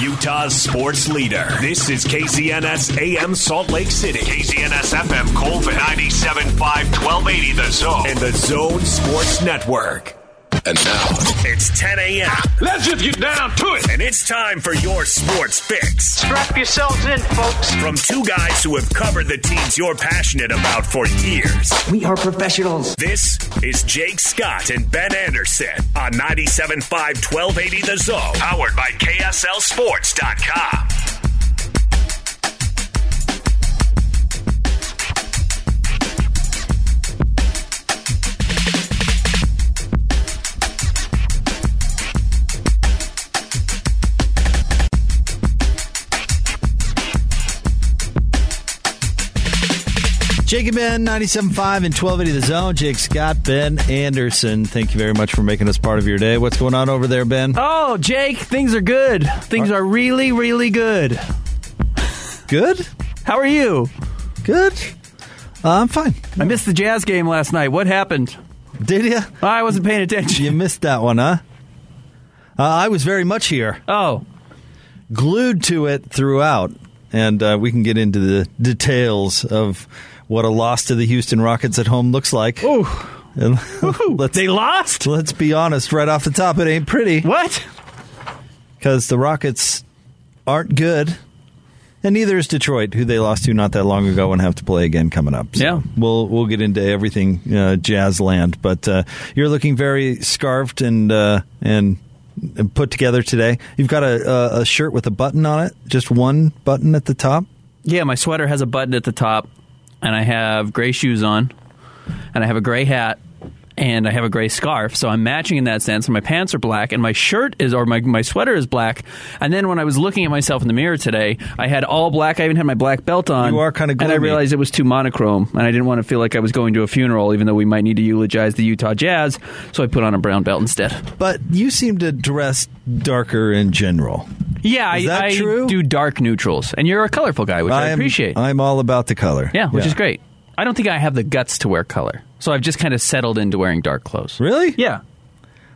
Utah's sports leader. This is KZNS AM Salt Lake City. KZNS FM Coalville 97.5 1280 The Zone. And the Zone Sports Network. And now it's 10 a.m. Let's just get down to it. And it's time for your sports fix. Strap yourselves in, folks. From two guys who have covered the teams you're passionate about for years. We are professionals. This is Jake Scott and Ben Anderson on 97.5 1280 The Zone. Powered by KSLSports.com. Jake and Ben, 97.5 and 1280 The Zone. Jake Scott, Ben Anderson. Thank you very much for making us part of your day. What's going on over there, Ben? Oh, Jake, things are good. Things are really, really good. Good? How are you? Good. Uh, I'm fine. I missed the Jazz game last night. What happened? Did you? I wasn't paying attention. You missed that one, huh? Uh, I was very much here. Oh. Glued to it throughout. And uh, we can get into the details of what a loss to the Houston Rockets at home looks like. Ooh. let's, they lost? Let's be honest right off the top, it ain't pretty. What? Because the Rockets aren't good. And neither is Detroit, who they lost to not that long ago and have to play again coming up. So yeah, we'll we'll get into everything uh, Jazz land, but uh, you're looking very scarfed and uh, and put together today. You've got a, a shirt with a button on it, just one button at the top. Yeah, my sweater has a button at the top, and I have gray shoes on, and I have a gray hat, and I have a gray scarf. So I'm matching in that sense. And my pants are black, and my shirt is, or my, my sweater is black. And then when I was looking at myself in the mirror today, I had all black. I even had my black belt on. You are kind of And I realized it was too monochrome, and I didn't want to feel like I was going to a funeral, even though we might need to eulogize the Utah Jazz. So I put on a brown belt instead. But you seem to dress darker in general. Yeah, is I, I do dark neutrals, and you're a colorful guy, which I, am, appreciate. I'm all about the color. Yeah, which is great. I don't think I have the guts to wear color, so I've just kind of settled into wearing dark clothes. Really? Yeah.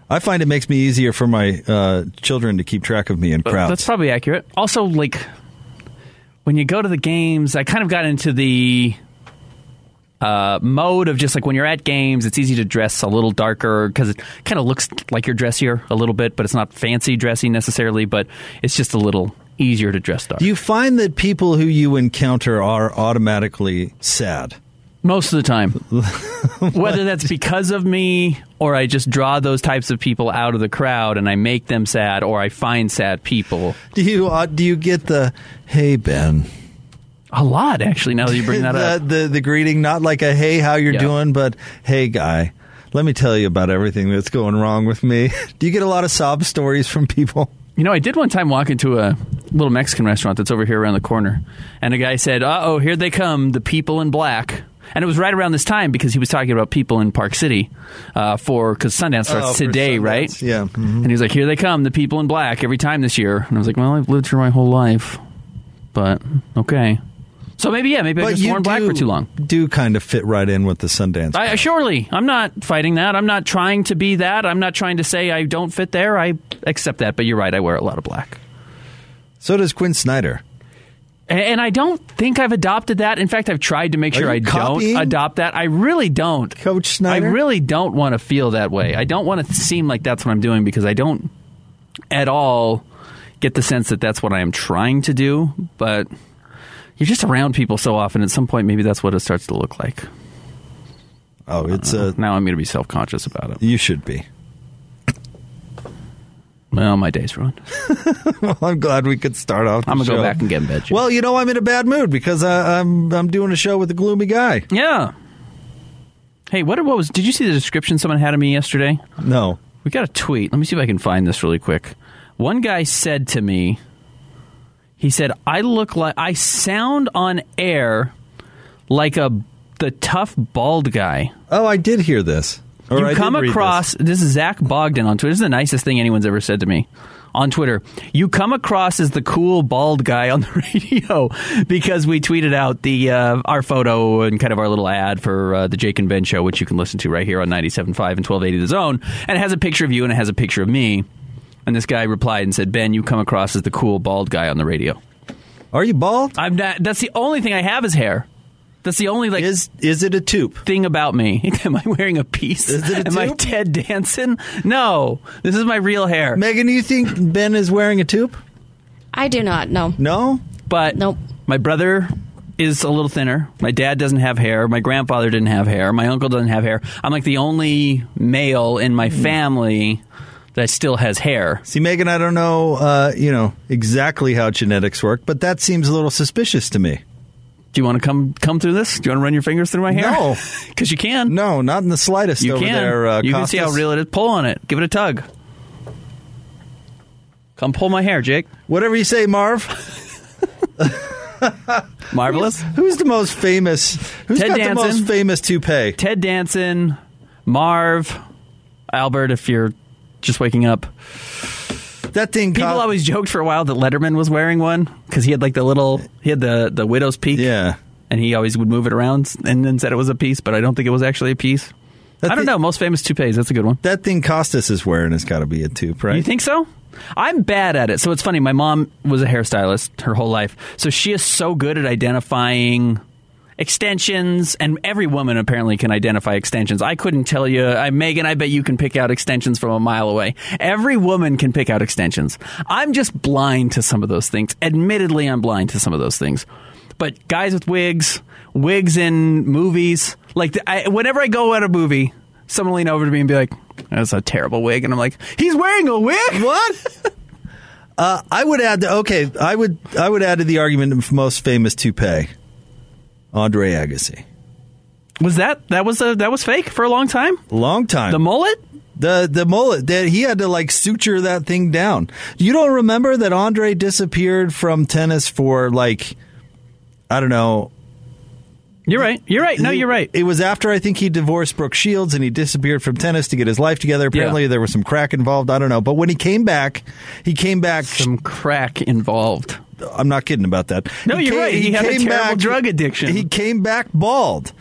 I find it makes me easier for my uh, children to keep track of me in crowds. That's probably accurate. Also, like when you go to the games, I kind of got into the uh, mode of just like when you're at games, it's easy to dress a little darker because it kind of looks like you're dressier a little bit, but it's not fancy dressy necessarily, but it's just a little easier to dress dark. Do you find that people who you encounter are automatically sad? Most of the time. Whether that's because of me or I just draw those types of people out of the crowd and I make them sad or I find sad people. Do you uh, do you get the hey Ben? A lot actually now that you bring that the, up. The the greeting not like a hey how you're Yeah. doing but hey guy. Let me tell you about everything that's going wrong with me. Do you get a lot of sob stories from people? You know, I did one time walk into a little Mexican restaurant that's over here around the corner, and a guy said, "Uh oh, here they come, the people in black." And it was right around this time because he was talking about people in Park City uh, for because Sundance starts Oh, today, Sundance. right? Yeah. Mhm. And he was like, "Here they come, the people in black, every time this year." And I was like, "Well, I've lived here my whole life, but okay." So maybe yeah, maybe I But just you worn black for too long. Do kind of fit right in with the Sundance. I, surely, I'm not fighting that. I'm not trying to be that. I'm not trying to say I don't fit there. I accept that. But you're right. I wear a lot of black. so does Quin Snyder. And- I don't think I've adopted that. In fact, I've tried to make Are sure I copying? don't adopt that. I really don't. Coach Snyder? I really don't want to feel that way. I don't want to seem like that's what I'm doing because I don't at all get the sense that that's what I am trying to do. But you're just around people so often. At some point, maybe that's what it starts to look like. Oh, it's uh, Now I'm going to be self conscious about it. you should be. Well, my day's ruined. well, I'm glad we could start off. the I'm gonna show. go back and get in bed. Jim. Well, you know, I'm in a bad mood because I, I'm I'm doing a show with a gloomy guy. yeah. Hey, what, what was? Did you see the description someone had of me yesterday? No, We got a tweet. Let me see if I can find this really quick. One guy said to me, he said, "I look like I sound on air like a the tough bald guy." oh, I did hear this. Or you come across this. is Zach Bogdan on Twitter. This is the nicest thing anyone's ever said to me on Twitter. You come across as the cool bald guy on the radio because we tweeted out the uh, our photo and kind of our little ad for uh, the Jake and Ben show, which you can listen to right here on 97.5 and 1280 The Zone, and it has a picture of you and it has a picture of me. And And this guy replied and said, "Ben, you come across as the cool bald guy on the radio." Are you bald? I'm not. That's the only thing I have is hair. That's the only like Is is it a tube? thing about me. Am I wearing a piece? Is it a Am I tube? Ted Danson? No, this is my real hair. Megan, do you think Ben is wearing a tube? I do not. No. No. But Nope. my brother is a little thinner. My dad doesn't have hair. My grandfather didn't have hair. My uncle doesn't have hair. I'm like the only male in my family that still has hair. See, Megan, I don't know, uh, you know exactly how genetics work, but that seems a little suspicious to me. Do you want to come come through this? Do you want to run your fingers through my hair? No. because you can. No, not in the slightest. you over can. there. Uh, you can see how real it is. Pull on it. Give it a tug. Come pull my hair, Jake. Whatever you say, Marv. Marvelous. Who's the most famous? Who's Ted got Danson. the most famous toupee? Ted Danson, Marv, Albert. If you're just waking up, That thing. people co- always joked for a while that Letterman was wearing one because he had like the little he had the the widow's peak. Yeah. and he always would move it around and then said it was a piece, but I don't think it was actually a piece. That I don't know. Most famous toupees. That's a good one. That thing Costas is wearing has got to be a tube, right? You think so? I'm bad at it. So it's funny. My mom was a hairstylist her whole life. So she is so good at identifying extensions, and every woman apparently can identify extensions. I couldn't tell you. I, Megan, I bet you can pick out extensions from a mile away. Every woman can pick out extensions. I'm just blind to some of those things. Admittedly, I'm blind to some of those things. But guys with wigs, wigs in movies, like the, I, whenever I go at a movie, someone lean over to me and be like, "That's a terrible wig," and I'm like, "He's wearing a wig." What? uh, I would add. to Okay, I would. I would add to the argument of most famous toupee, Andre Agassi. Was that that was a, that was fake for a long time? Long time. The mullet? The the mullet that he had to like suture that thing down. You don't remember that Andre disappeared from tennis for like I don't know. You're right. You're right. No, you're right. It was after I think he divorced Brooke Shields and he disappeared from tennis to get his life together. Apparently Yeah. there was some crack involved. I don't know. But when he came back, he came back. Some crack involved. I'm not kidding about that. No, you're right. He had a came terrible drug addiction. He came back bald.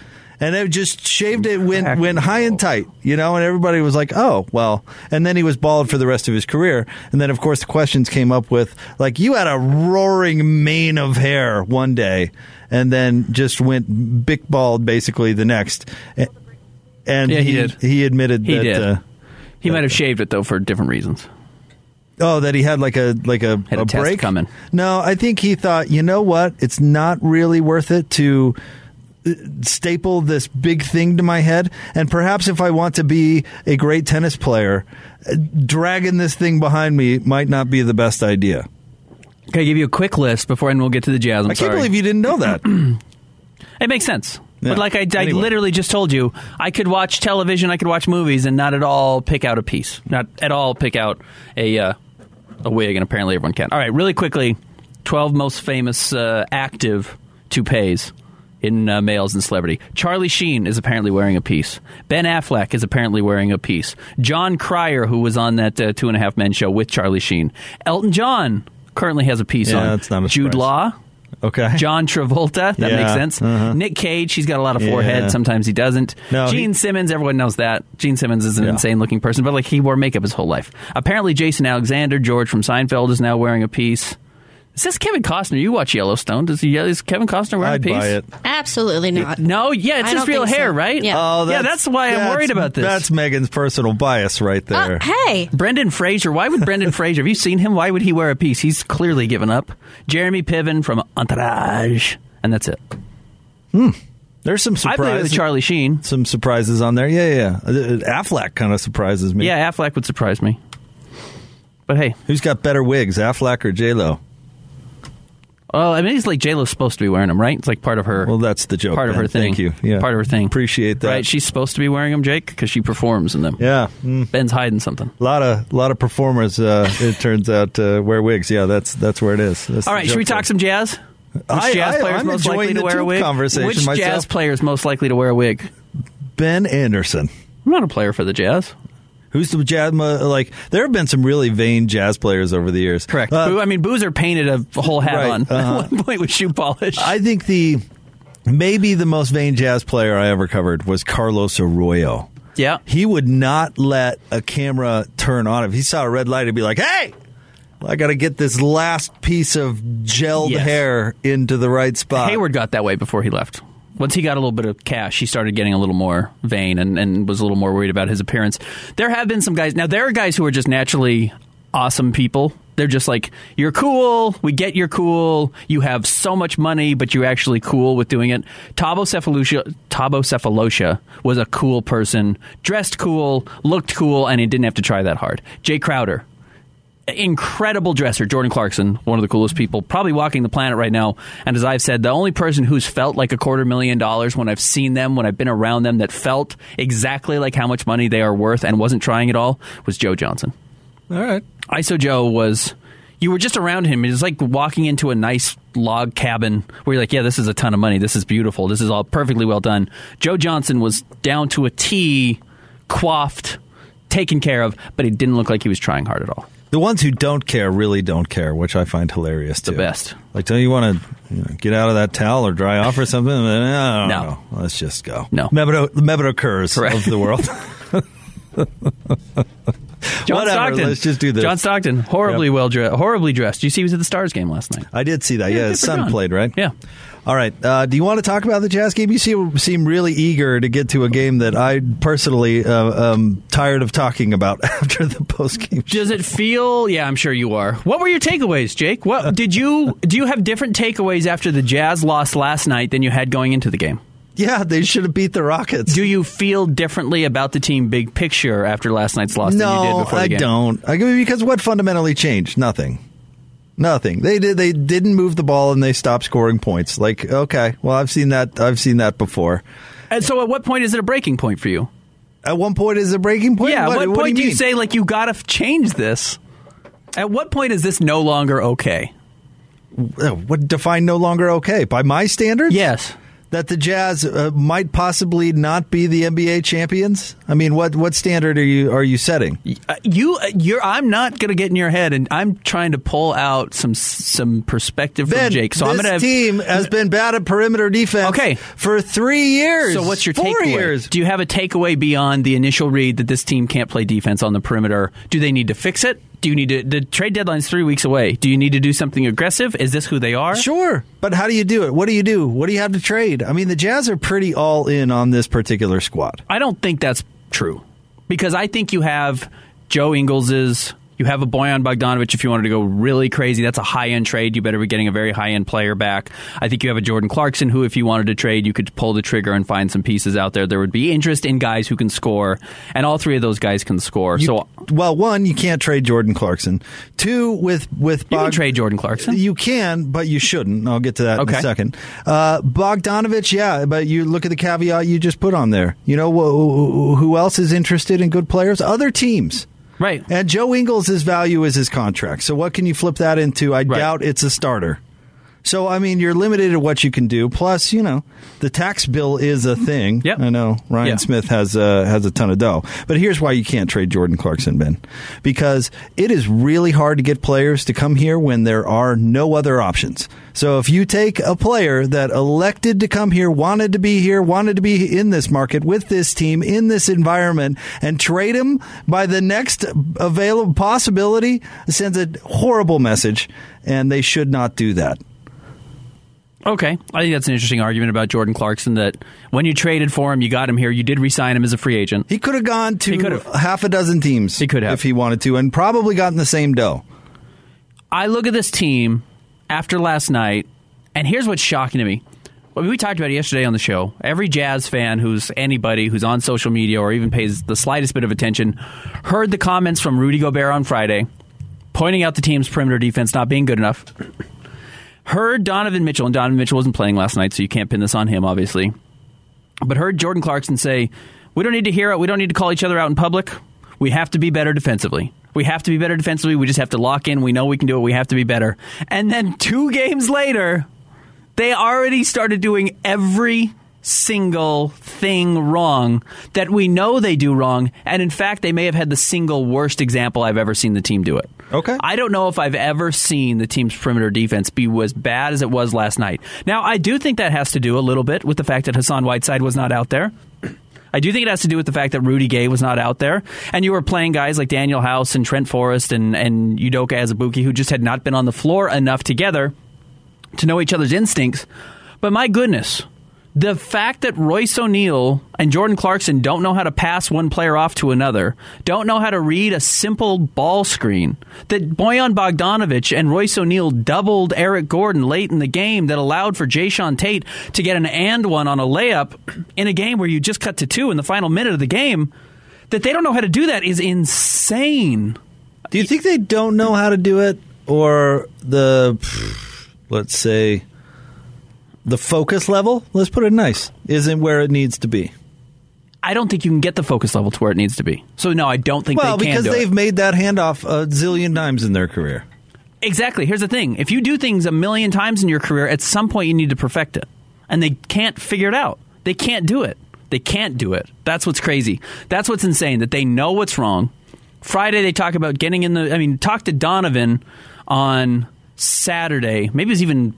And it just shaved it, went went high and tight, you know, and everybody was like, "Oh, well." And then he was bald for the rest of his career. And then, of course, the questions came up with like, "You had a roaring mane of hair one day, and then just went big bald basically the next." And Yeah, he did. He admitted He that. did. Uh, He might have shaved it though for different reasons. Oh, that he had like a like a, Had a test break coming. No, I think he thought, you know what? It's not really worth it to uh, staple this big thing to my head. And perhaps if I want to be a great tennis player, uh, dragging this thing behind me might not be the best idea. Can I give you a quick list before and we'll get to the jazz? I'm I can't sorry. believe you didn't know that. It makes sense. Yeah. But like I, I Anyway. literally just told you, I could watch television, I could watch movies, and not at all pick out a piece. Not at all pick out a uh, a wig, and apparently everyone can. All right, really quickly, twelve most famous uh, active toupees in uh, males and celebrity. Charlie Sheen is apparently wearing a piece. Ben Affleck is apparently wearing a piece. Jon Cryer, who was on that uh, Two and a Half Men show with Charlie Sheen. Elton John currently has a piece Yeah, on. that's not a Jude surprise. Law. Okay. John Travolta. That Yeah, makes sense. uh-huh. Nick Cage. He's got a lot of forehead. Yeah. Sometimes he doesn't. No, he- Gene Simmons. Everyone knows that. Gene Simmons is an Yeah. insane looking person, but like he wore makeup his whole life. Apparently, Jason Alexander, George from Seinfeld, is now wearing a piece. Is this Kevin Costner? You watch Yellowstone? Does he? Is Kevin Costner wearing I'd a piece? buy it. Absolutely not. No. Yeah, it's I his real think so. hair, right? Yeah. Oh, yeah. That's why I'm worried about this. That's Megan's personal bias right Uh, there. hey, Brendan Fraser. Why would Brendan Fraser? Have you seen him? Why would he wear a piece? He's clearly given up. Jeremy Piven from Entourage, and that's it. Hmm. There's some I believe it surprises. Charlie Sheen. Some surprises on there. Yeah, yeah. yeah. Uh, Affleck kind of surprises me. Yeah, Affleck would surprise me. But hey, Who's got better wigs, Affleck or J Lo? Well, I mean, it's like J Lo's supposed to be wearing them, right? It's like part of her. Well, that's the joke. part of Ben. her thing. Thank you. Yeah, part of her thing. Appreciate that. Right? She's supposed to be wearing them, Jake, because she performs in them. yeah. Mm. Ben's hiding something. A lot of lot of performers. Uh, it turns out uh, wear wigs. Yeah, that's that's where it is. That's All right, should we talk some jazz? Which I- jazz I- players I'm most likely to wear a wig? conversation Which myself. jazz player is most likely to wear a wig? Ben Anderson. I'm not a player for the Jazz. Who's the jazz? Like there have been some really vain jazz players over the years. Correct. Uh, Boo, I mean, Boozer painted a whole hat Right, on uh-huh. at one point with shoe polish. I think the maybe the most vain jazz player I ever covered was Carlos Arroyo. Yeah. he would not let a camera turn on. If he saw a red light, he'd be like, "Hey, I got to get this last piece of gelled Yes. hair into the right spot." Hayward got that way before he left. Once he got a little bit of cash, he started getting a little more vain and, and was a little more worried about his appearance. There have been some guys. Now, there are guys who are just naturally awesome people. They're just like, you're cool. We get you're cool. You have so much money, but you're actually cool with doing it. Thabo Sefolosha was a cool person, dressed cool, looked cool, and he didn't have to try that hard. Jae Crowder, incredible dresser, Jordan Clarkson, one of the coolest people, probably walking the planet right now. And as I've said, the only person who's felt like a quarter million dollars when I've seen them, when I've been around them, that felt exactly like how much money they are worth and wasn't trying at all was Joe Johnson. All right. ISO Joe was. You were just around him. It was like walking into a nice log cabin where you're like, yeah, this is a ton of money. This is beautiful. This is all perfectly well done. Joe Johnson was down to a T, coiffed, taken care of, but he didn't look like he was trying hard at all. The ones who don't care really don't care, which I find hilarious too. The best. Like, don't you want to you know, get out of that towel or dry off or something? No. Let's just go. No. Mehmet, Mehmet Okurs of the world. John Whatever, Stockton. let's just do this. John Stockton, horribly Yep. well dressed. Horribly dressed. You see, he was at the Stars game last night. I did see that. Yeah, good his son John. played, right? Yeah. All right. Uh, do you want to talk about the Jazz game? You seem, seem really eager to get to a game that I personally uh, am tired of talking about after the post game. Does it feel? Yeah, I'm sure you are. What were your takeaways, Jake? What did you do? You have different takeaways after the Jazz lost last night than you had going into the game. Yeah, they should have beat the Rockets. Do you feel differently about the team big picture after last night's loss than you did no, before the I don't. I mean, because what fundamentally changed? Nothing. Nothing. They did. They didn't move the ball and they stopped scoring points. Like, okay, well, I've seen that. I've seen that before. And so, at what point is it a breaking point for you? At one point, is a breaking point. yeah. What, At what, what point do do you say like you got to change this? At what point is this no longer okay? Uh, what define no longer okay by my standards? Yes. That the Jazz uh, might possibly not be the NBA champions? I mean, what what standard are you are you setting? Uh, you, uh, you're. I'm not going to get in your head, and I'm trying to pull out some some perspective from Jake. So this I'm going to have. team has been bad at perimeter defense. Okay. for three years. So what's your Four takeaway? years. Do you have a takeaway beyond the initial read that this team can't play defense on the perimeter? Do they need to fix it? Do you need to? The trade deadline's three weeks away. Do you need to do something aggressive? Is this who they are? Sure, but how do you do it? What do you do? What do you have to trade? I mean, the Jazz are pretty all in on this particular squad. I don't think that's true because I think you have Joe Ingles's. You have a Boyan Bogdanovich if you wanted to go really crazy. That's a high end trade. You better be getting a very high end player back. I think you have a Jordan Clarkson who, if you wanted to trade, you could pull the trigger and find some pieces out there. There would be interest in guys who can score, and all three of those guys can score. You- so well, one, you can't trade Jordan Clarkson. Two, with with you can trade Jordan Clarkson. You can, but you shouldn't. I'll get to that in a second. Uh, Bogdanovich, yeah, but you look at the caveat you just put on there. You know wh- who else is interested in good players? Other teams. Right. And Joe Ingles' value is his contract. So what can you flip that into? I doubt it's a starter. So I mean, you're limited to what you can do. Plus, you know, the tax bill is a thing. Yep. I know Ryan Yeah. Smith has uh, has a ton of dough, but here's why you can't trade Jordan Clarkson, Ben, because it is really hard to get players to come here when there are no other options. So if you take a player that elected to come here, wanted to be here, wanted to be in this market with this team in this environment, and trade him by the next available possibility, it sends a horrible message, and they should not do that. Okay, I think that's an interesting argument about Jordan Clarkson. That when you traded for him, you got him here. You did re-sign him as a free agent. He could have gone to half a dozen teams. He could have. if he wanted to, and probably gotten the same dough. I look at this team after last night, and here's what's shocking to me. I mean, we talked about it yesterday on the show. Every Jazz fan who's anybody who's on social media or even pays the slightest bit of attention heard the comments from Rudy Gobert on Friday, pointing out the team's perimeter defense not being good enough. Heard Donovan Mitchell, and Donovan Mitchell wasn't playing last night, so you can't pin this on him, obviously. But heard Jordan Clarkson say, "We don't need to hear it. We don't need to call each other out in public. We have to be better defensively. We have to be better defensively. We just have to lock in. We know we can do it. We have to be better." And then two games later, they already started doing every single thing wrong that we know they do wrong. And in fact, they may have had the single worst example I've ever seen the team do it. Okay. I don't know if I've ever seen the team's perimeter defense be as bad as it was last night. Now, I do think that has to do a little bit with the fact that Hassan Whiteside was not out there. I do think it has to do with the fact that Rudy Gay was not out there, and you were playing guys like Danuel House and Trent Forrest and and Udoka Azubuike, who just had not been on the floor enough together to know each other's instincts. But my goodness, the fact that Royce O'Neale and Jordan Clarkson don't know how to pass one player off to another, don't know how to read a simple ball screen, that Boyan Bogdanovich and Royce O'Neale doubled Eric Gordon late in the game that allowed for Jae'Sean Tate to get an and one on a layup in a game where you just cut to two in the final minute of the game, that they don't know how to do that is insane. Do you think they don't know how to do it, or the, let's say, the focus level? Let's put it nice. Isn't where it needs to be. I don't think you can get the focus level to where it needs to be. So no, I don't think Well, they can because do they've it. made that handoff a zillion times in their career. Exactly. Here's the thing: if you do things a million times in your career, at some point you need to perfect it, and they can't figure it out. They can't do it. They can't do it. That's what's crazy. That's what's insane. That they know what's wrong. Friday they talk about getting in the. I mean, talk to Donovan on Saturday. Maybe it's even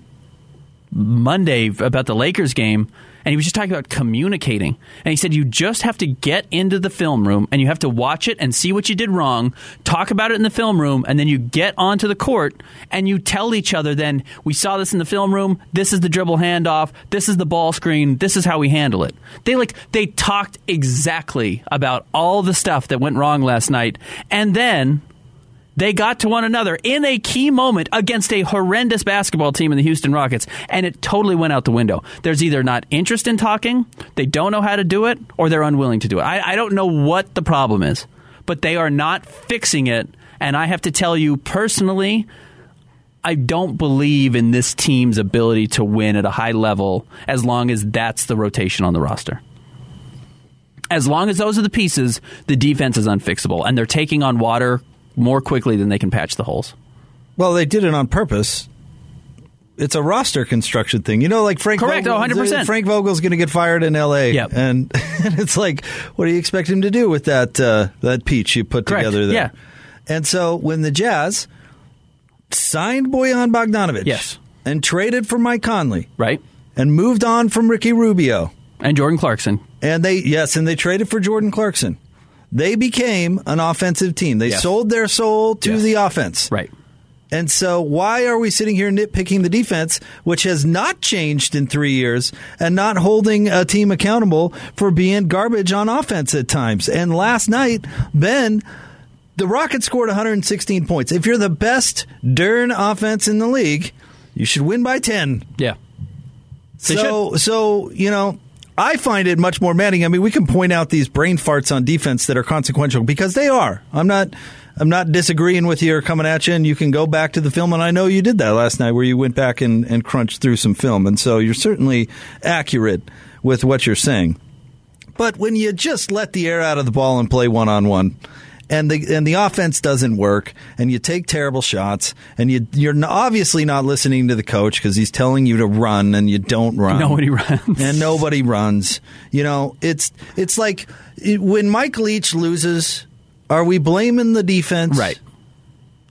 Monday about the Lakers game, and he was just talking about communicating. And he said you just have to get into the film room and you have to watch it and see what you did wrong, talk about it in the film room, and then you get onto the court and you tell each other then we saw this in the film room, this is the dribble handoff, this is the ball screen, this is how we handle it. They like they talked exactly about all the stuff that went wrong last night, and then they got to one another in a key moment against a horrendous basketball team in the Houston Rockets, and it totally went out the window. There's either not interest in talking, they don't know how to do it, or they're unwilling to do it. I, I don't know what the problem is, but they are not fixing it. And I have to tell you personally, I don't believe in this team's ability to win at a high level as long as that's the rotation on the roster. As long as those are the pieces, the defense is unfixable, and they're taking on water more quickly than they can patch the holes. Well, they did it on purpose. It's a roster construction thing. You know, like Frank Correct, Vogel, oh, 100%. Frank Vogel's going to get fired in L.A. Yep. And, and it's like, what do you expect him to do with that uh, that peach you put Correct, together there? yeah. And so when the Jazz signed Boyan Bogdanovich Yes. and traded for Mike Conley Right? and moved on from Ricky Rubio, And Jordan Clarkson. and they yes, and they traded for Jordan Clarkson. They became an offensive team. They Yes. sold their soul to Yes. the offense. Right. And so, why are we sitting here nitpicking the defense, which has not changed in three years, and not holding a team accountable for being garbage on offense at times? And last night, Ben, the Rockets scored 116 points. If you're the best Dern offense in the league, you should win by 10. Yeah. They So, so you know, I find it much more maddening. I mean, we can point out these brain farts on defense that are consequential because they are. I'm not. I'm not disagreeing with you or coming at you, and you can go back to the film. And I know you did that last night, where you went back and, and crunched through some film, and so you're certainly accurate with what you're saying. But when you just let the air out of the ball and play one on one, and the and the offense doesn't work, and you take terrible shots, and you you're obviously not listening to the coach because he's telling you to run, and you don't run. Nobody runs. and nobody runs. You know, it's it's like it, when Mike Leach loses, are we blaming the defense? Right.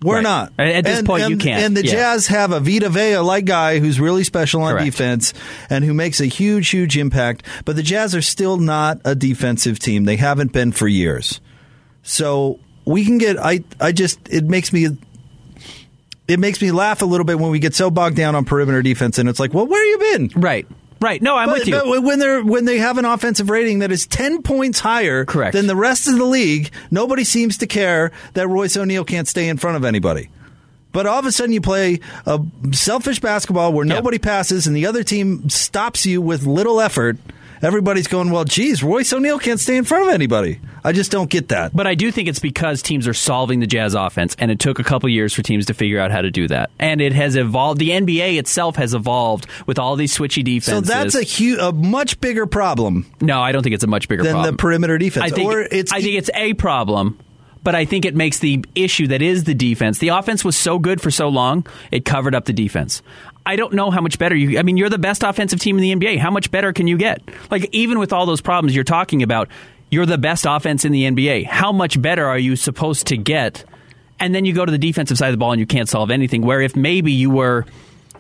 We're Right. not. At this And- point, you can't. And the Yeah. Jazz have a Vita Vea like guy who's really special on Correct. defense and who makes a huge, huge impact. But the Jazz are still not a defensive team. They haven't been for years. So we can get. I. I just. It makes me. It makes me laugh a little bit when we get so bogged down on perimeter defense, and it's like, well, where have you been? Right. Right. No, I'm But, with you. but when they're when they have an offensive rating that is ten points higher Correct. than the rest of the league, nobody seems to care that Royce O'Neale can't stay in front of anybody. But all of a sudden, you play a selfish basketball where Yeah. nobody passes, and the other team stops you with little effort. Everybody's going, well, geez, Royce O'Neale can't stay in front of anybody. I just don't get that. But I do think it's because teams are solving the Jazz offense, and it took a couple years for teams to figure out how to do that. And it has evolved. The NBA itself has evolved with all these switchy defenses. so that's a huge, a much bigger problem no. I don't think it's a much bigger than problem. the perimeter defense. I think or it's I think it's a problem, but I think it makes the issue that is the defense. The offense was so good for so long, it covered up the defense. I don't know how much better you. I mean, you're the best offensive team in the NBA. How much better can you get? Like even with all those problems you're talking about, you're the best offense in the NBA. How much better are you supposed to get? And then you go to the defensive side of the ball and you can't solve anything. Where if maybe you were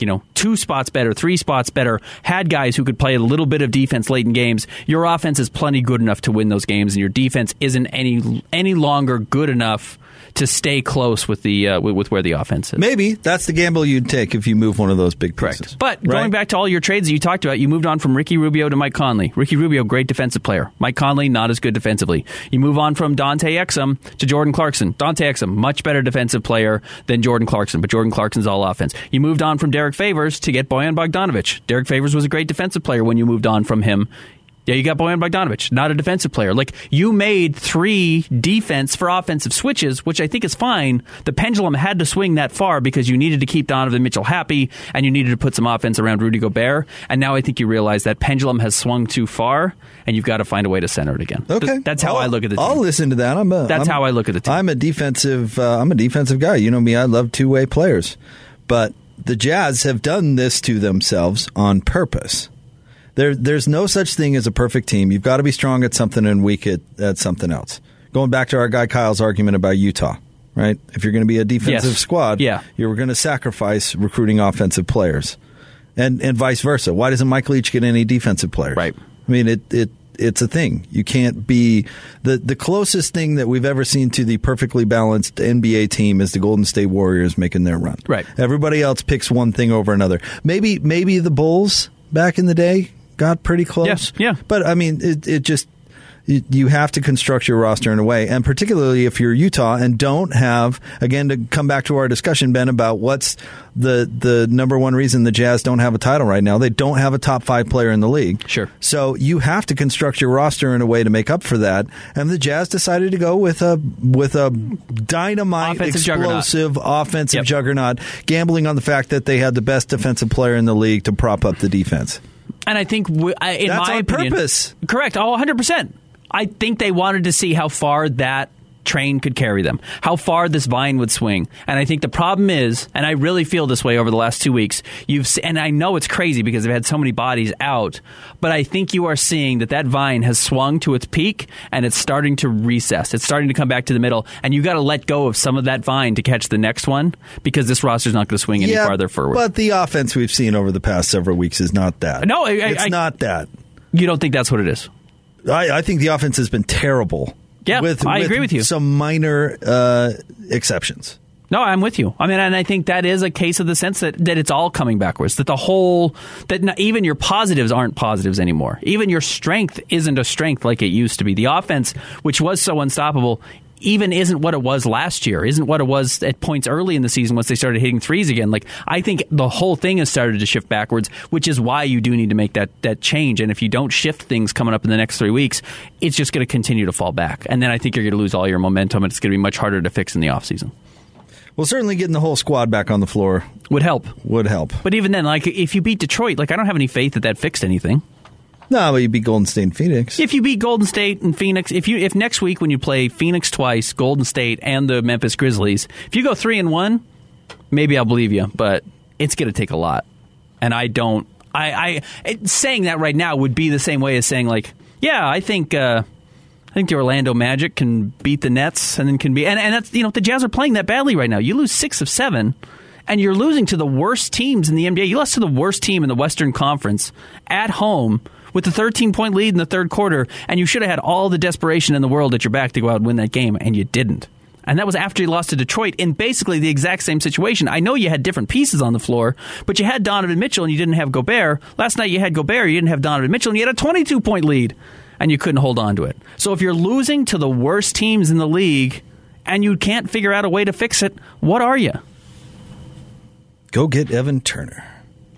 you know, two spots better, three spots better, had guys who could play a little bit of defense late in games, your offense is plenty good enough to win those games, and your defense isn't any any longer good enough to stay close with the uh, with, where the offense is. Maybe that's the gamble you'd take if you move one of those big pieces. But Right? going back to all your trades that you talked about, you moved on from Ricky Rubio to Mike Conley. Ricky Rubio, great defensive player. Mike Conley, not as good defensively. You move on from Dante Exum to Jordan Clarkson. Dante Exum, much better defensive player than Jordan Clarkson, but Jordan Clarkson's all offense. You moved on from Derrick Favors to get Boyan Bogdanovich. Derrick Favors was a great defensive player when you moved on from him. Yeah, you got Boyan Bogdanovich, not a defensive player. Like you made three defense for offensive switches, which I think is fine. The pendulum had to swing that far because you needed to keep Donovan Mitchell happy and you needed to put some offense around Rudy Gobert. And now I think you realize that pendulum has swung too far and you've got to find a way to center it again. Okay, Th- that's how I'll- I look at the team. I'll listen to that. I'm a, That's I'm- how I look at the team. I'm a defensive. Uh, I'm a defensive guy. You know me. I love two way players, but the Jazz have done this to themselves on purpose. There, there's no such thing as a perfect team. You've got to be strong at something and weak at, at something else. Going back to our guy Kyle's argument about Utah, right? If you're going to be a defensive Yes. squad, Yeah. you're going to sacrifice recruiting offensive players, and and vice versa. Why doesn't Mike Leach get any defensive players? Right. I mean, it it it's a thing. You can't be the the closest thing that we've ever seen to the perfectly balanced NBA team is the Golden State Warriors making their run. Right. Everybody else picks one thing over another. Maybe maybe the Bulls back in the day got pretty close. Yes, yeah. But I mean, it it just you have to construct your roster in a way, and particularly if you're Utah and don't have, again, to come back to our discussion, Ben, about what's the the number one reason the Jazz don't have a title right now. They don't have a top five player in the league. Sure. So you have to construct your roster in a way to make up for that. And the Jazz decided to go with a with a dynamite, Offensive juggernaut. explosive offensive Yep. juggernaut, gambling on the fact that they had the best defensive player in the league to prop up the defense. And I think, I- in That's my on opinion, purpose. Correct. Oh, 100%. I think they wanted to see how far that train could carry them, how far this vine would swing. And I think the problem is, and I really feel this way over the last two weeks, you've and I know it's crazy because they've had so many bodies out, but I think you are seeing that that vine has swung to its peak and it's starting to recess. It's starting to come back to the middle, and you've got to let go of some of that vine to catch the next one because this roster's not going to swing any farther forward. But the offense we've seen over the past several weeks is not that. No, I- it's I- not that. you don't think that's what it is? I, I think the offense has been terrible. Yeah, with, I agree with you. Some minor uh, exceptions. No, I'm with you. I mean, and I think that is a case of the sense that, that it's all coming backwards. That the whole, that not, even your positives aren't positives anymore. Even your strength isn't a strength like it used to be. The offense, which was so unstoppable, even isn't what it was last year. Isn't what it was at points early in the season once they started hitting threes again. Like I think the whole thing has started to shift backwards, which is why you do need to make that that change. And if you don't shift things coming up in the next three weeks, it's just going to continue to fall back. And then I think you're going to lose all your momentum, and it's going to be much harder to fix in the offseason. Well, certainly getting the whole squad back on the floor Would help. would help. But even then, like if you beat Detroit, like I don't have any faith that that fixed anything. No, but you beat Golden State and Phoenix. If you beat Golden State and Phoenix, if you if next week when you play Phoenix twice, Golden State and the Memphis Grizzlies, if you go three and one, maybe I'll believe you. But it's going to take a lot, and I don't. I, I saying that right now would be the same way as saying like, yeah, I think. Uh, I think the Orlando Magic can beat the Nets and then can be and, and that's you know the Jazz are playing that badly right now. You lose six of seven, and you're losing to the worst teams in the NBA. You lost to the worst team in the Western Conference at home with the 13 point lead in the third quarter, and you should have had all the desperation in the world at your back to go out and win that game, and you didn't. And that was after you lost to Detroit in basically the exact same situation. I know you had different pieces on the floor, but you had Donovan Mitchell and you didn't have Gobert. Last night you had Gobert, you didn't have Donovan Mitchell, and you had a 22 point lead, and you couldn't hold on to it. So if you're losing to the worst teams in the league and you can't figure out a way to fix it, what are you? Go get Evan Turner.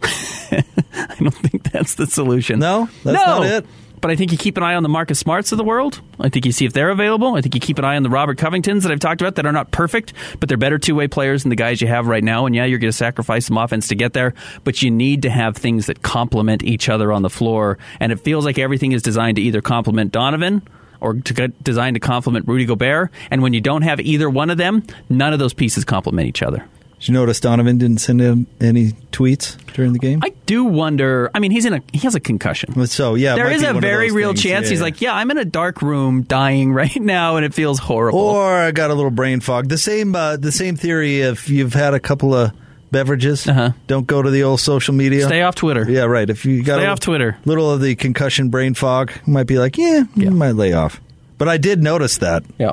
I don't think that's the solution. No? That's no. not it? But I think you keep an eye on the Marcus Smarts of the world. I think you see if they're available. I think you keep an eye on the Robert Covingtons that I've talked about that are not perfect, but they're better two way players than the guys you have right now. And yeah, you're going to sacrifice some offense to get there, but you need to have things that complement each other on the floor. And it feels like everything is designed to either complement Donovan or to get designed to complement Rudy Gobert. And when you don't have either one of them, none of those pieces complement each other. Did you notice Donovan didn't send in any tweets during the game? I do wonder. I mean, he's in a he has a concussion. so yeah, there is a very real things. chance Yeah, he's yeah. like, yeah, I'm in a dark room dying right now, and it feels horrible. or I got a little brain fog. The same, uh, the same theory. If you've had a couple of beverages. Uh-huh. Don't go to the old social media. Stay off Twitter. Yeah, right. If you got Stay a off Twitter. little of the concussion brain fog, might be like, yeah, Yeah. you might lay off. But I did notice that. Yeah.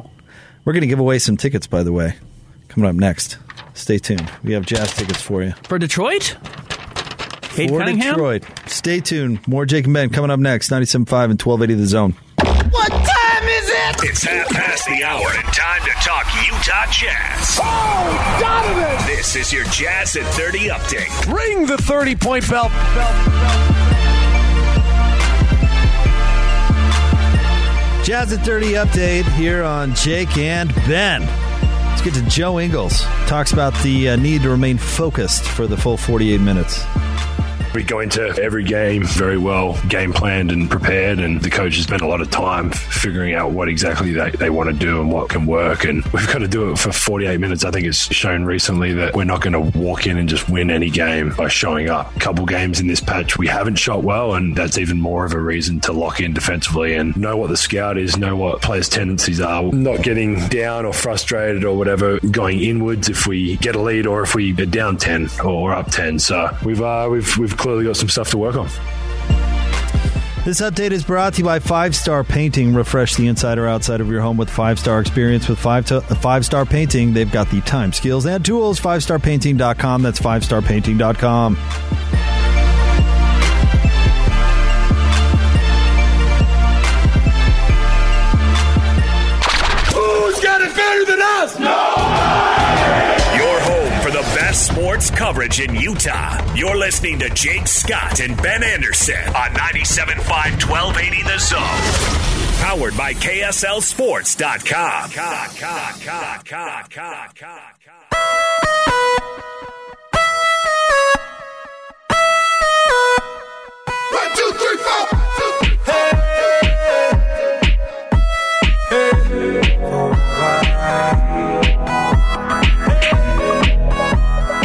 We're going to give away some tickets, by the way, coming up next. Stay tuned. We have jazz tickets for you. For Detroit? Cade for Cunningham? Detroit. Stay tuned. More Jake and Ben coming up next. 97.5 and 1280 The Zone. What time is it? It's half past the hour and time to talk Utah Jazz. Oh, Donovan! This is your Jazz at 30 update. Ring the 30 point bell. Jazz at 30 update here on Jake and Ben. Let's get to Joe Ingles. Talks about the uh, need to remain focused for the full 48 minutes. We go into every game very well game planned and prepared, and the coaches spend a lot of time figuring out what exactly they, they want to do and what can work. And we've got to do it for 48 minutes. I think it's shown recently that we're not going to walk in and just win any game by showing up. A couple games in this patch, we haven't shot well, and that's even more of a reason to lock in defensively and know what the scout is, know what players' tendencies are. Not getting down or frustrated or whatever, going inwards if we get a lead or if we are down 10 or up 10. So we've uh, we've we've clearly got some stuff to work on. This update is brought to you by Five Star Painting. Refresh the inside or outside of your home with five star experience with five to, uh, five star painting. They've got the time, skills, and tools. Five starpainting.com. That's five starpainting.com. coverage in Utah. You're listening to Jake Scott and Ben Anderson on 97.5 1280 The Zone. Powered by KSL Sports.com. One, two, three, four.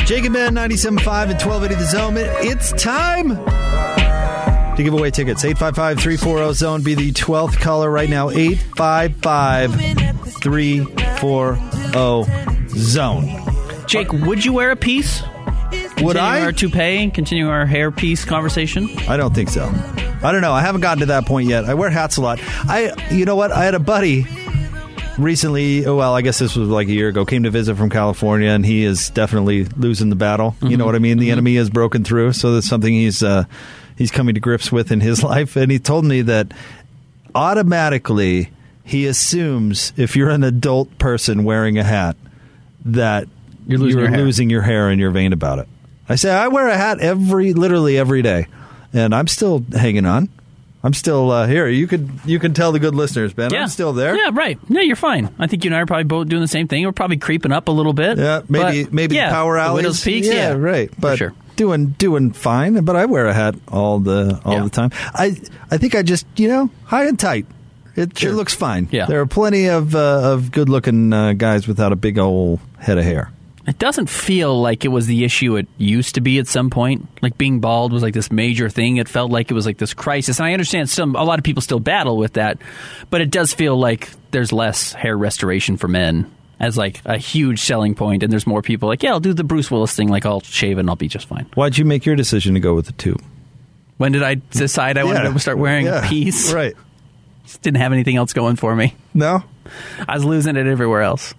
Jacob Ben, 97.5 and 1280 The Zone. It's time to give away tickets. 855 340 Zone. Be the 12th caller right now. 855 340 Zone. Jake, would you wear a piece? Would I? our toupee and continuing our hair piece conversation? I don't think so. I don't know. I haven't gotten to that point yet. I wear hats a lot. I, you know what? I had a buddy recently. oh, Well, I guess this was like a year ago. Came to visit from California, and he is definitely losing the battle. You know what I mean? The enemy has broken through, so that's something he's uh, he's coming to grips with in his life. And he told me that automatically he assumes if you're an adult person wearing a hat that You're losing your hair. losing your hair and you're vain about it. I say I wear a hat every, literally every day, and I'm still hanging on. I'm still uh, here. You could you can tell the good listeners, Ben. Yeah. I'm still there. Yeah, right. No, you're fine. I think you and I are probably both doing the same thing. We're probably creeping up a little bit. Yeah, maybe But, maybe yeah, the power alleys. Widow's Peaks, yeah, yeah, right. But sure. doing doing fine. But I wear a hat all the all Yeah. the time. I I think I just you know high and tight. It, Sure. it looks fine. Yeah. there are plenty of uh, of good looking uh, guys without a big old head of hair. It doesn't feel like it was the issue it used to be at some point. Like being bald was like this major thing. It felt like it was like this crisis. And I understand some a lot of people still battle with that, but it does feel like there's less hair restoration for men as like a huge selling point and there's more people like, yeah, I'll do the Bruce Willis thing like I'll shave and I'll be just fine. Why'd you make your decision to go with the tube? When did I decide I wanted to start wearing Yeah, a piece? Right. Just didn't have anything else going for me. No, I was losing it everywhere else.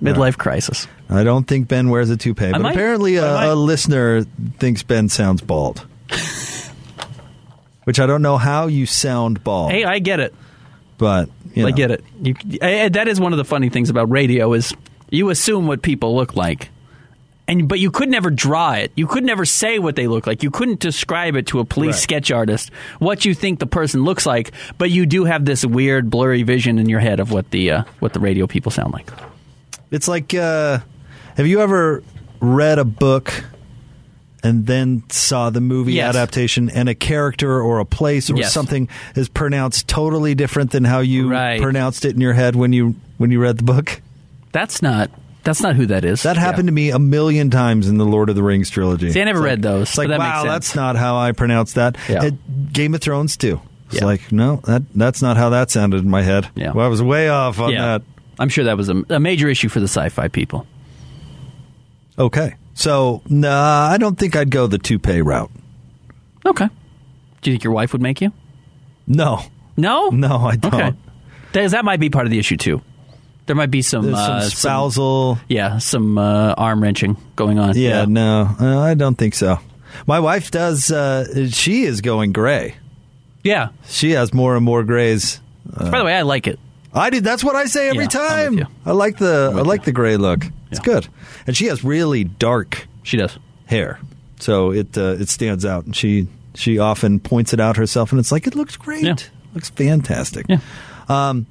Midlife crisis. I don't think Ben wears a toupee, but might. apparently a, a listener thinks Ben sounds bald. Which I don't know how you sound bald, Hey, I get it. but you I get it. You, I, that is one of the funny things about radio is you assume what people look like, and but you could never draw it. You could never say what they look like. You couldn't describe it to a police Right. sketch artist what you think the person looks like. But you do have this weird blurry vision in your head of what the uh, what the radio people sound like. It's like, uh, have you ever read a book and then saw the movie Yes. adaptation and a character or a place or Yes. something is pronounced totally different than how you Right. pronounced it in your head when you when you read the book? That's not that's not who that is. That happened to me a million times in the Lord of the Rings trilogy. See, I never It's read like- those, It's like, that wow, that's not how I pronounced that. Yeah. It- Game of Thrones too. It's Yeah. like, no, that that's not how that sounded in my head. Yeah. Well, I was way off on Yeah, that. I'm sure that was a, a major issue for the sci-fi people. Okay. So, nah, I don't think I'd go the toupee route. Okay. Do you think your wife would make you? No, No. no, I don't. Okay. Because that might be part of the issue too. There might be some, There's uh, some spousal. yeah, some uh, arm wrenching going on. yeah, no, uh, I don't think so. My wife does. Uh, she is going gray. yeah. She has more and more grays. By the way, I like it. I did. That's what I say every Yeah, time. I like the. I like the gray look. It's Yeah. good, and she has really dark She does. hair, so it uh, it stands out. And she she often points it out herself, and it's like it looks great. Yeah. Looks fantastic. Yeah. Um,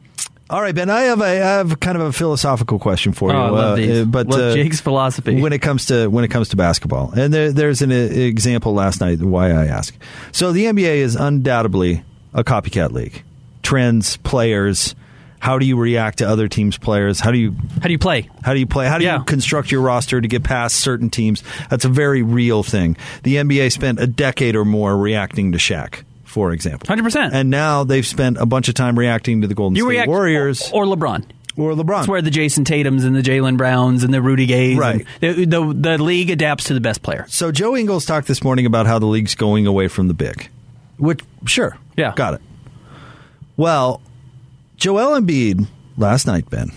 all right, Ben. I have a I have kind of a philosophical question for you. Oh, I love uh, these. but uh, Jake's philosophy. when it comes to when it comes to basketball, and there, there's an uh, example last night why I ask. So the NBA is undoubtedly a copycat league. Trends, players. How do you react to other teams' players? How do you How do you play? how do you play? How do Yeah. you construct your roster to get past certain teams? That's a very real thing. The NBA spent a decade or more reacting to Shaq, for example. 100%. And now they've spent a bunch of time reacting to the Golden You State react Warriors or, or LeBron. or, LeBron. That's where the Jayson Tatum's and the Jaylen Browns and the Rudy Gays. Right. The, the, the league adapts to the best player. so Joe Ingles talked this morning about how the league's going away from the big. Which sure. Yeah. Got it. Well, Joel Embiid last night, Ben,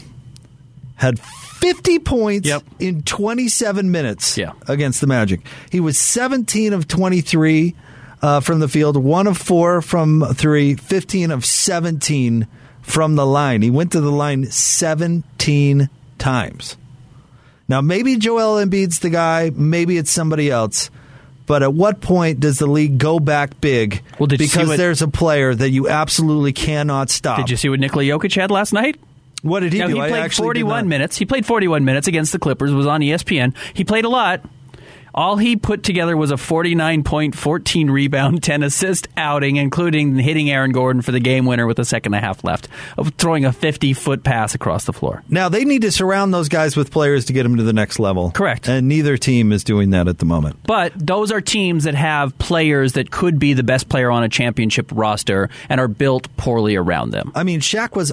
had 50 points Yep. in 27 minutes Yeah. against the Magic. He was 17 of 23 uh, from the field, 1 of 4 from 3, 15 of 17 from the line. He went to the line 17 times. Now, maybe Joel Embiid's the guy, maybe it's somebody else. But at what point does the league go back big Well, did you see because what- there's a player that you absolutely cannot stop? Did you see what Nikola Jokic had last night? What did he Now, do? he played actually 41 minutes. He played 41 minutes against the Clippers, was on ESPN. He played a lot. All he put together was a 49 point, 14 rebound, 10 assist outing, including hitting Aaron Gordon for the game winner with a second and a half left, of throwing a 50 foot pass across the floor. Now they need to surround those guys with players to get them to the next level. Correct. And neither team is doing that at the moment. But those are teams that have players that could be the best player on a championship roster and are built poorly around them. I mean, Shaq was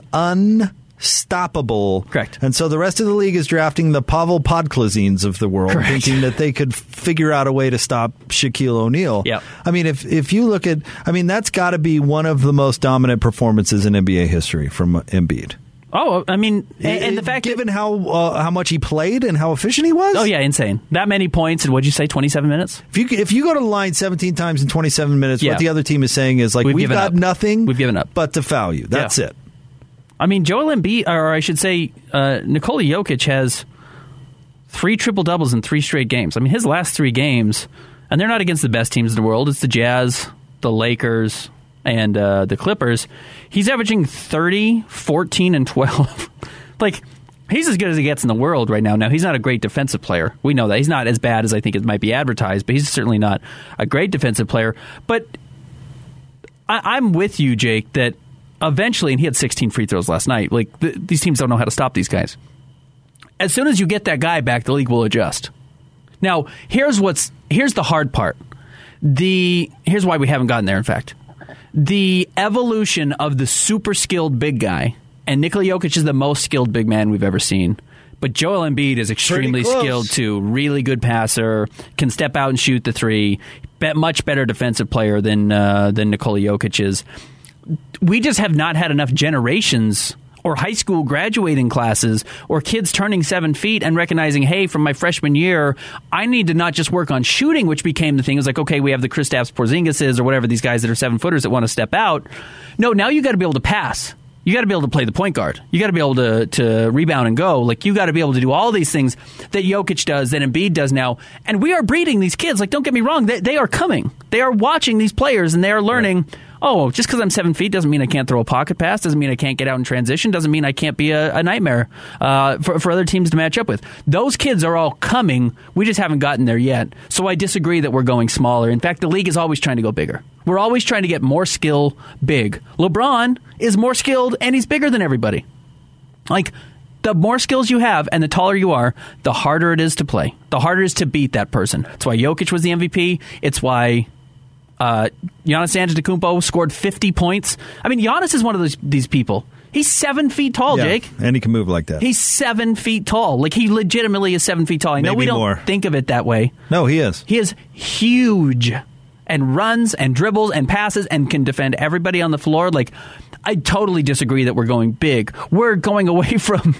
unstoppable. Correct. And so the rest of the league is drafting the Pavel Podkolzins of the world, Correct. thinking that they could figure out a way to stop Shaquille O'Neal. Yep. I mean, if if you look at, I mean, that's got to be one of the most dominant performances in NBA history from Embiid. Oh, I mean, and, and the fact that- given how uh, how much he played and how efficient he was. Oh yeah, insane! That many points in what'd you say? Twenty-seven minutes. If you if you go to the line 17 times in 27 minutes, Yeah. what the other team is saying is like We've we've, got up. nothing. We've given up. but to foul you. That's Yeah. it. I mean, Joel Embiid, or I should say, uh, Nikola Jokic has three triple doubles in three straight games. I mean, his last three games, and they're not against the best teams in the world. It's the Jazz, the Lakers, and uh, the Clippers. He's averaging 30, 14, and 12. like, he's as good as he gets in the world right now. Now, he's not a great defensive player. We know that. He's not as bad as I think it might be advertised, but he's certainly not a great defensive player. But I, I'm with you, Jake, that eventually, and he had 16 free throws last night. Like th- these teams don't know how to stop these guys. As soon as you get that guy back, the league will adjust. Now, here's what's here's the hard part. The here's why we haven't gotten there. In fact, the evolution of the super skilled big guy, and Nikola Jokic is the most skilled big man we've ever seen. But Joel Embiid is extremely skilled too. Really good passer, can step out and shoot the three. Bet much better defensive player than uh, than Nikola Jokic is we just have not had enough generations or high school graduating classes or kids turning seven feet and recognizing, hey, from my freshman year, I need to not just work on shooting, which became the thing. It was like, okay, we have the Kristaps Porzingises or whatever these guys that are seven footers that want to step out. No, now you got to be able to pass. You got to be able to play the point guard. You got to be able to, to rebound and go. Like you got to be able to do all these things that Jokic does, that Embiid does now. And we are breeding these kids. Like, don't get me wrong, they, they are coming. They are watching these players and they are learning. Oh, just because I'm seven feet doesn't mean I can't throw a pocket pass. Doesn't mean I can't get out in transition. Doesn't mean I can't be a, a nightmare uh, for, for other teams to match up with. Those kids are all coming. We just haven't gotten there yet. So I disagree that we're going smaller. In fact, the league is always trying to go bigger. We're always trying to get more skill big. LeBron is more skilled and he's bigger than everybody. Like, the more skills you have and the taller you are, the harder it is to play. The harder it is to beat that person. That's why Jokic was the MVP. It's why uh, Giannis Antetokounmpo scored 50 points. I mean, Giannis is one of those these people. He's seven feet tall, Yeah, Jake. and he can move like that. He's seven feet tall. Like he legitimately is seven feet tall. I know Maybe we don't more. think of it that way. no, he is. He is huge and runs and dribbles and passes and can defend everybody on the floor. Like, I totally disagree that we're going big. We're going away from,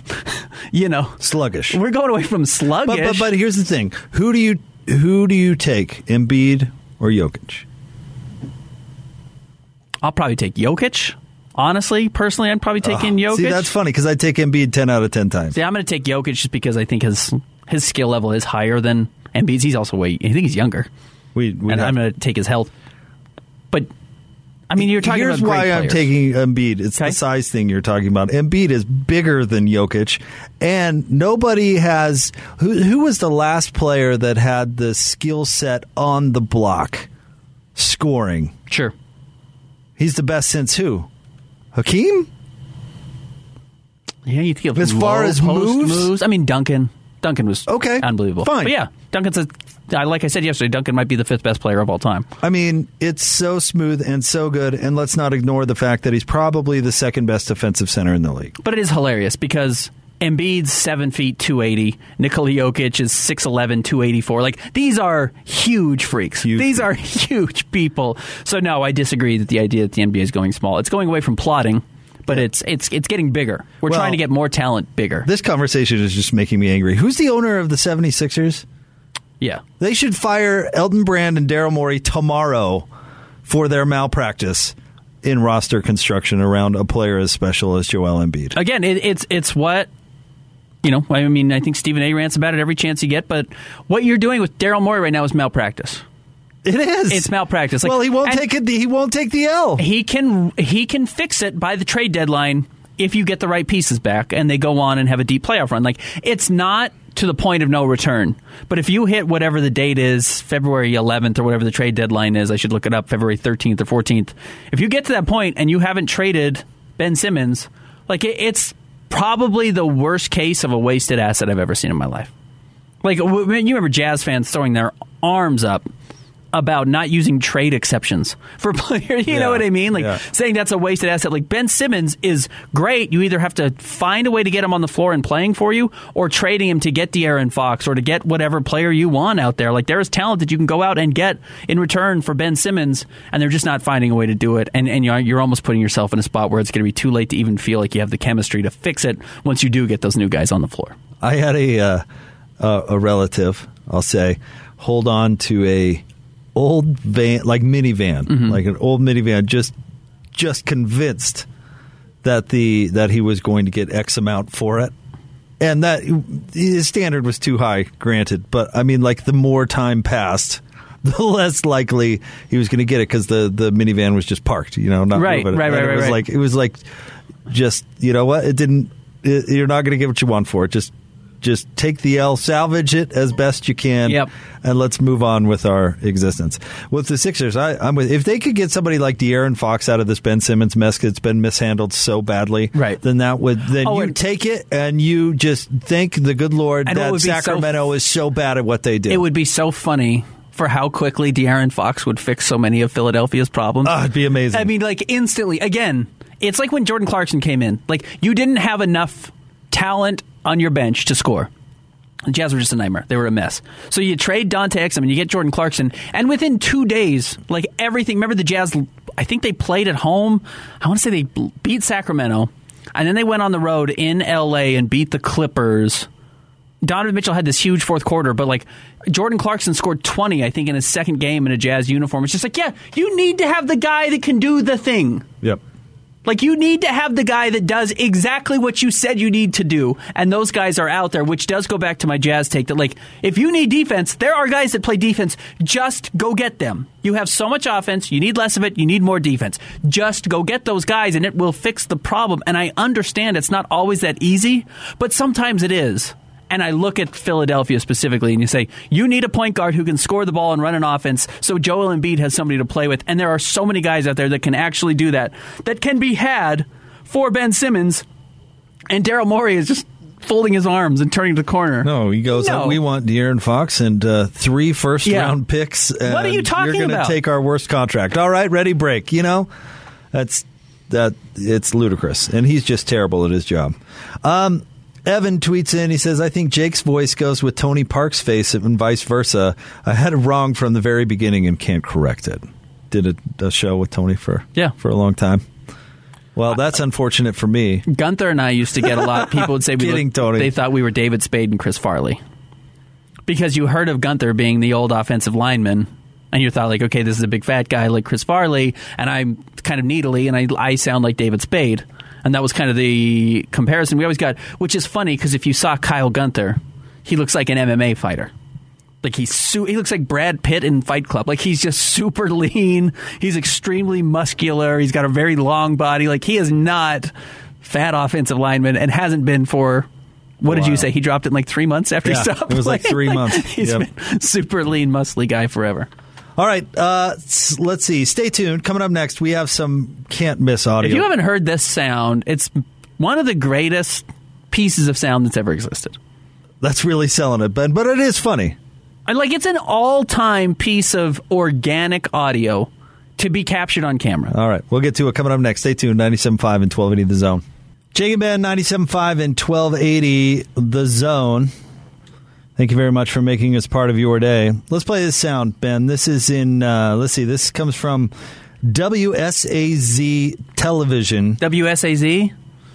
you know, Sluggish. we're going away from sluggish. But, but but here's the thing: who do you who do you take, Embiid or Jokic? I'll probably take Jokic. Honestly, personally, I'm probably taking in Jokic. See, that's funny because I take Embiid ten out of ten times. See, I'm going to take Jokic just because I think his his skill level is higher than Embiid's. He's also way. I think he's younger, We, we and have- I'm going to take his health. But I mean, you're talking Here's why I'm taking Embiid. It's Okay. the size thing you're talking about. Embiid is bigger than Jokic, and nobody has. Who, who was the last player that had the skill set on the block, scoring? Sure. He's the best since who? Hakeem? Yeah, you think of As far as post moves? I mean, Duncan. Duncan was Okay, unbelievable. fine. But yeah, Duncan's a. I- Like I said yesterday, Duncan might be the fifth best player of all time. I mean, it's so smooth and so good, and let's not ignore the fact that he's probably the second best defensive center in the league. But it is hilarious because Embiid's seven feet two eighty. Nikola Jokic is 6'11", 284. Like these are huge freaks. Huge these people. are huge people. So no, I disagree that the idea that the NBA is going small. It's going away from plotting, but it's it's it's getting bigger. We're Well, trying to get more talent bigger. This conversation is just making me angry. Who's the owner of the 76ers? yeah. They should fire Elton Brand and Daryl Morey tomorrow for their malpractice in roster construction around a player as special as Joel Embiid. again, it, it's it's what you know. I mean, I think Stephen A. rants about it every chance you get. But what you're doing with Daryl Morey right now is malpractice. It is. It's malpractice. Like- well, he won't take it. He won't take the L. He can he can fix it by the trade deadline if you get the right pieces back and they go on and have a deep playoff run. Like it's not to the point of no return. But if you hit whatever the date is, February 11th or whatever the trade deadline is, I should look it up, February 13th or 14th. If you get to that point and you haven't traded Ben Simmons, like it, it's probably the worst case of a wasted asset I've ever seen in my life. Like you remember Jazz fans throwing their arms up about not using trade exceptions for players. You Yeah, know what I mean? Like yeah. saying that's a wasted asset. Like Ben Simmons is great. You either have to find a way to get him on the floor and playing for you, or trading him to get De'Aaron Fox or to get whatever player you want out there. Like there is talent that you can go out and get in return for Ben Simmons, and they're just not finding a way to do it. And and you're, you're almost putting yourself in a spot where it's going to be too late to even feel like you have the chemistry to fix it once you do get those new guys on the floor. I had a uh, uh, a relative, I'll say, hold on to a old van, like minivan, Mm-hmm. like an old minivan, just just convinced that the that he was going to get X amount for it, and that his standard was too high. Granted, but I mean, like the more time passed. The less likely he was going to get it because the, the minivan was just parked, you know, not Right, moving. right, And right, it was right. like it was like just you know what it didn't it, you're not going to get what you want for it just just take the L salvage it as best you can Yep. and let's move on with our existence with the Sixers I, I'm with if they could get somebody like De'Aaron Fox out of this Ben Simmons mess that's been mishandled so badly Right. then that would then Oh, you take it and you just thank the good Lord that be so- Sacramento is so bad at what they do It would be so funny for how quickly De'Aaron Fox would fix so many of Philadelphia's problems. Ah, it'd be amazing. I mean, like instantly. Again, it's like when Jordan Clarkson came in. Like you didn't have enough talent on your bench to score. The Jazz were just a nightmare. They were a mess. So you trade Dante Exum and you get Jordan Clarkson, and within two days, like everything. Remember the Jazz? I think they played at home. I want to say they beat Sacramento, and then they went on the road in L.A. and beat the Clippers. Donovan Mitchell had this huge fourth quarter, but like Jordan Clarkson scored 20, I think, in his second game in a Jazz uniform. It's just like, yeah, you need to have the guy that can do the thing. yep Like, you need to have the guy that does exactly what you said you need to do. And those guys are out there, which does go back to my Jazz take that, like, if you need defense, there are guys that play defense. Just go get them. You have so much offense, you need less of it, you need more defense. Just go get those guys, and it will fix the problem. And I understand it's not always that easy, but sometimes it is. And I look at Philadelphia specifically, and you say, you need a point guard who can score the ball and run an offense so Joel Embiid has somebody to play with. And there are so many guys out there that can actually do that, that can be had for Ben Simmons. And Daryl Morey is just folding his arms and turning to the corner. No, he goes. No. We want De'Aaron Fox and uh, three first Yeah. round picks. What are you talking You're about? take our worst contract. All right, ready, break. You know, that's that it's ludicrous, and he's just terrible at his job. Um, Evan tweets in. He says, "I think Jake's voice goes with Tony Park's face, and vice versa. I had it wrong from the very beginning and can't correct it." Did a, a show with Tony for Yeah. for a long time. Well, that's unfortunate for me. Gunther and I used to get a lot. People would say we Kidding, looked- Tony. They thought we were David Spade and Chris Farley because you heard of Gunther being the old offensive lineman, and you thought like, okay, this is a big fat guy like Chris Farley, and I'm kind of needly, and I I sound like David Spade, and that was kind of the comparison we always got. Which is funny because if you saw Kyle Gunther, he looks like an MMA fighter. Like he's su- he looks like Brad Pitt in Fight Club. Like he's just super lean. He's extremely muscular. He's got a very long body. Like he is not fat offensive lineman and hasn't been for what did you say? He dropped it in like three months after Yeah, he stopped. it was like playing? three months. He's Yep. been super lean, muscly guy forever. All right, uh, let's see. Stay tuned. Coming up next, we have some can't miss audio. If you haven't heard this sound, it's one of the greatest pieces of sound that's ever existed. that's really selling it, Ben, but it is funny. And, Like it's an all-time piece of organic audio to be captured on camera. All right, we'll get to it coming up next. Stay tuned. 97.5 and 1280 The Zone. Jake and Ben, 97.5 and 1280 The Zone. Thank you very much for making us part of your day. Let's play this sound, Ben. This is in, uh, let's see, this comes from WSAZ Television WSAZ,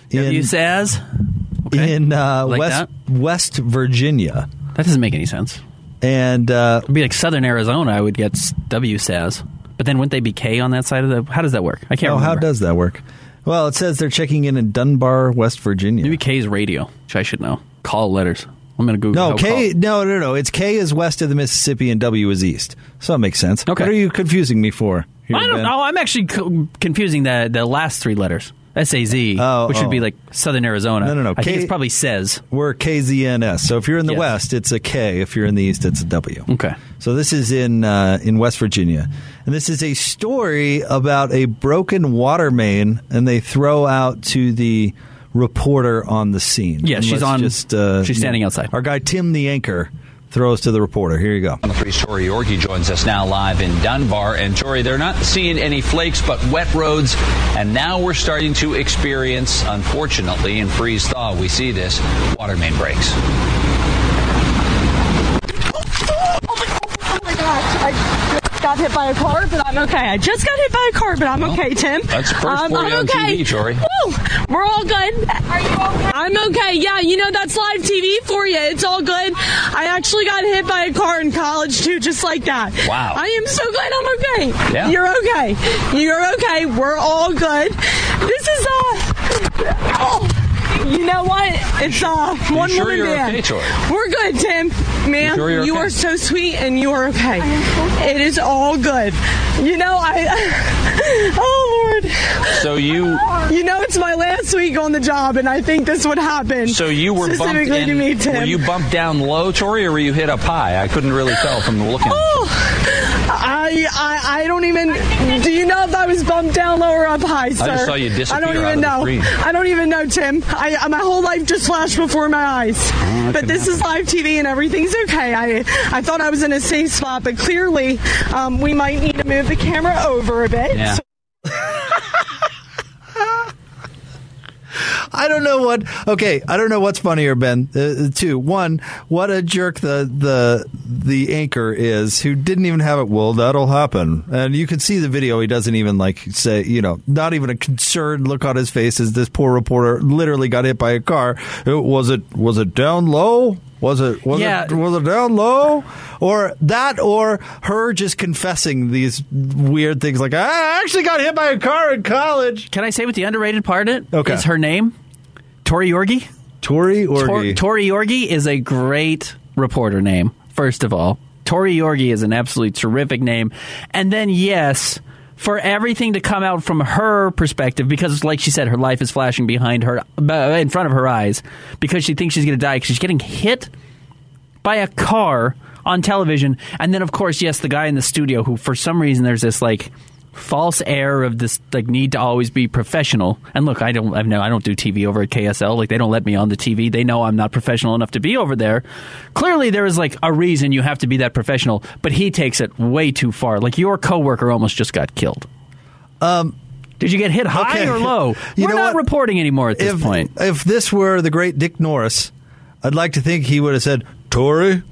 WSAZ. Okay. in uh, Like West, West Virginia. That doesn't make any sense. And uh, It'd be like Southern Arizona. I would get WSAZ, but then wouldn't they be K on that side of the? How does that work? I can't oh, remember. how does that work? Well, it says they're checking in in Dunbar, West Virginia. maybe K is radio, which I should know. Call letters. I'm gonna Google. No, K. No, no, no. It's K is west of the Mississippi and W is east. So that makes sense. Okay. What are you confusing me for? here, I don't Ben? know. I'm actually co- confusing the the last three letters. SAZ, Oh, which would be oh. like Southern Arizona. No, no, no. I think K- it's probably says. We're KZNS. So if you're in the Yes. west, it's a K. If you're in the east, it's a W. Okay. So this is in uh, in West Virginia, and this is a story about a broken water main, and they throw out to the reporter on the scene. Yeah, she's on- Just, uh, she's standing outside. Our guy Tim, the anchor, throws to the reporter. Here you go. On the three Tori Yorgi joins us now live in Dunbar. And Tori, they're not seeing any flakes, but wet roads. And now we're starting to experience, unfortunately, in freeze thaw, we see this water main breaks. Oh my gosh, I just got hit by a car, but I'm okay. I just got hit by a car, but I'm okay, Tim. that's first um, I'm on okay. TV, Tori. Woo! We're all good. Are you okay? I'm okay. Yeah, you know that's live TV for you. It's all good. I actually got hit by a car in college too, just like that. Wow. I am so glad I'm okay. Yeah. You're okay. You're okay. We're all good. This is uh. Oh. You know what? It's uh one sure woman you're band. okay, Tori? We're good, Tim. Man, sure you're you okay? are so sweet and you are okay. It is all good. You know, I. Oh, Lord. So you You know, it's my last week on the job, and I think this would happen. so you were bumped in, to me, Tim. Were you bumped down low, Tori, or were you hit up high? I couldn't really tell from looking. Oh, I, I, I don't even. Do you know if I was bumped down low or up high, sir? just saw you disappear I don't even know. I don't even know, Tim. I, my whole life just flashed before my eyes. Oh, but this is live TV and everything's okay. I, I thought I was in a safe spot, but clearly, um, we might need to move the camera over a bit. Yeah. So- I don't know what. Okay, I don't know what's funnier, Ben. Uh, two, one, what a jerk the the the anchor is, who didn't even have it. Well, that'll happen, and you can see the video. He doesn't even like say, you know, not even a concerned look on his face as this poor reporter literally got hit by a car. Uh, Was it was it down low? Was it was Yeah. it was it down low? Or that or her just confessing these weird things like I actually got hit by a car in college. Can I say what the underrated part it Okay. is her name? Tori Yorgi. Tori Tor- Tori Yorgi is a great reporter name, first of all. Tori Yorgi is an absolutely terrific name. And then, yes, for everything to come out from her perspective, because, like she said, her life is flashing behind her, in front of her eyes, because she thinks she's going to die, because she's getting hit by a car on television. And then, of course, yes, the guy in the studio who, for some reason, there's this like false air of this like need to always be professional. And look, I don't, I know I don't do TV over at KSL. Like they don't let me on the TV. They know I'm not professional enough to be over there. Clearly, there is like a reason you have to be that professional. But he takes it way too far. Like your coworker almost just got killed. Um Did you get hit high Okay. or low? You We're not what? reporting anymore at this if, point. If this were the great Dick Nourse, I'd like to think he would have said, Tori,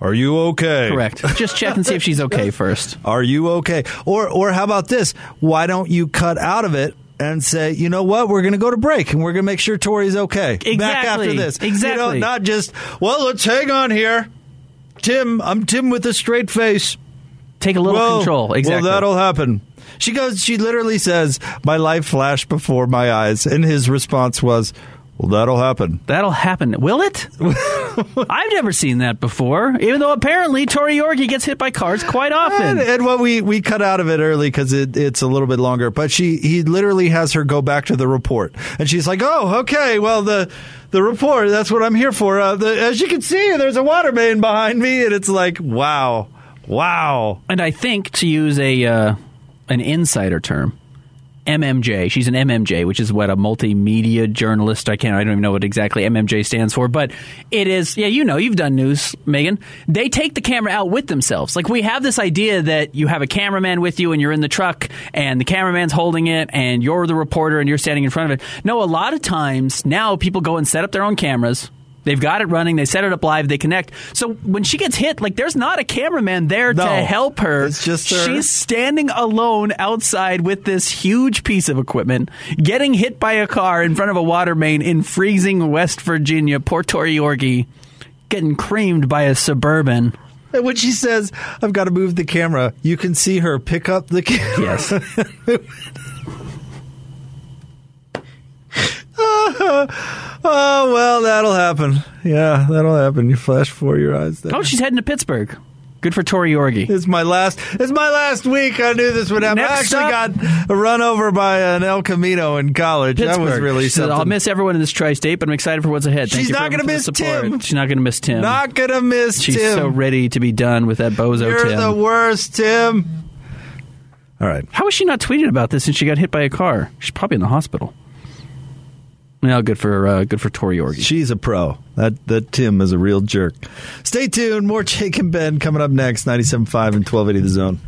are you okay? Correct. Just check and see if she's okay first. Are you okay? Or or how about this? Why don't you cut out of it and say, you know what, we're going to go to break and we're going to make sure Tori's okay. Exactly. Back after this. You know, Exactly. not just, well, let's hang on here. Tim, I'm Tim with a straight face. Take a little Well, control. Exactly. Well, that'll happen. She goes, she literally says, my life flashed before my eyes. And his response was, well, that'll happen. That'll happen. Will it? I've never seen that before. Even though apparently Tori Yorgi gets hit by cars quite often. And, and what we, we cut out of it early because it, it's a little bit longer. But she he literally has her go back to the report, and she's like, "Oh, okay. Well, the the report. That's what I'm here for. Uh, the, as you can see, there's a water main behind me, and it's like, wow, wow. And I think to use a uh, an insider term, MMJ. She's an MMJ, which is what a multimedia journalist. I can't. I don't even know what exactly MMJ stands for, but it is. Yeah, you know, you've done news, Megan. They take the camera out with themselves. Like we have this idea that you have a cameraman with you, and you're in the truck, and the cameraman's holding it, and you're the reporter, and you're standing in front of it. No, a lot of times now people go and set up their own cameras. They've got it running. They set it up live. They connect. So when she gets hit, like there's not a cameraman there No. to help her. It's just her. She's standing alone outside with this huge piece of equipment, getting hit by a car in front of a water main in freezing West Virginia, Port Yorgi, getting creamed by a suburban. And when she says, "I've got to move the camera," you can see her pick up the camera. Yes. oh well, that'll happen. Yeah, that'll happen. You flash before your eyes. There. oh, she's heading to Pittsburgh. Good for Tori Yorgi. It's my last. It's my last week. I knew this would happen. Next I actually got run over by an El Camino in college. That was really said, uh, something. I'll miss everyone in this tri-state, but I'm excited for what's ahead. Thank She's not gonna miss. Tim. She's not going to miss Tim. Not gonna miss She's Tim. so ready to be done with that bozo You're Tim. the worst, Tim. All right. How was she not tweeted about this since she got hit by a car? She's probably in the hospital. Well, good for uh, good for Tori Yorgi. She's a pro. That that Tim is a real jerk. Stay tuned. More Jake and Ben coming up next. 97.5 and 1280 The Zone.